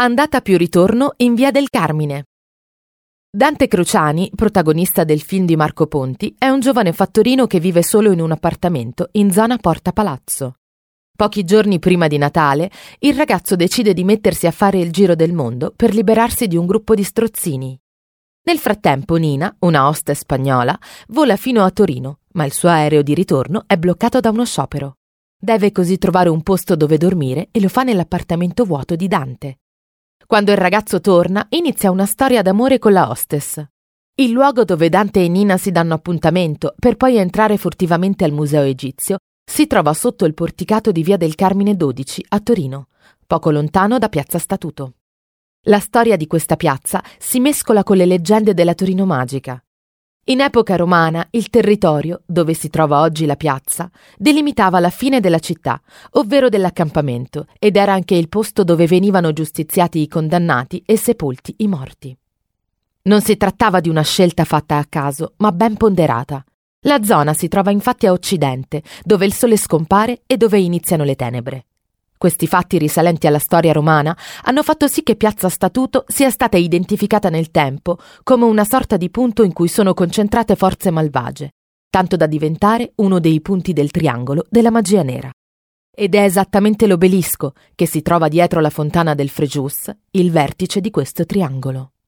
Andata più ritorno in via del Carmine. Dante Cruciani, protagonista del film di Marco Ponti, è un giovane fattorino che vive solo in un appartamento in zona Porta Palazzo. Pochi giorni prima di Natale, il ragazzo decide di mettersi a fare il giro del mondo per liberarsi di un gruppo di strozzini. Nel frattempo Nina, una hostess spagnola, vola fino a Torino, ma il suo aereo di ritorno è bloccato da uno sciopero. Deve così trovare un posto dove dormire e lo fa nell'appartamento vuoto di Dante. Quando il ragazzo torna, inizia una storia d'amore con la hostess. Il luogo dove Dante e Nina si danno appuntamento per poi entrare furtivamente al museo egizio si trova sotto il porticato di via del Carmine 12 a Torino, poco lontano da Piazza Statuto. La storia di questa piazza si mescola con le leggende della Torino magica. In epoca romana il territorio, dove si trova oggi la piazza, delimitava la fine della città, ovvero dell'accampamento, ed era anche il posto dove venivano giustiziati i condannati e sepolti i morti. Non si trattava di una scelta fatta a caso, ma ben ponderata. La zona si trova infatti a occidente, dove il sole scompare e dove iniziano le tenebre. Questi fatti risalenti alla storia romana hanno fatto sì che Piazza Statuto sia stata identificata nel tempo come una sorta di punto in cui sono concentrate forze malvagie, tanto da diventare uno dei punti del triangolo della magia nera. Ed è esattamente l'obelisco che si trova dietro la fontana del Frejus, il vertice di questo triangolo.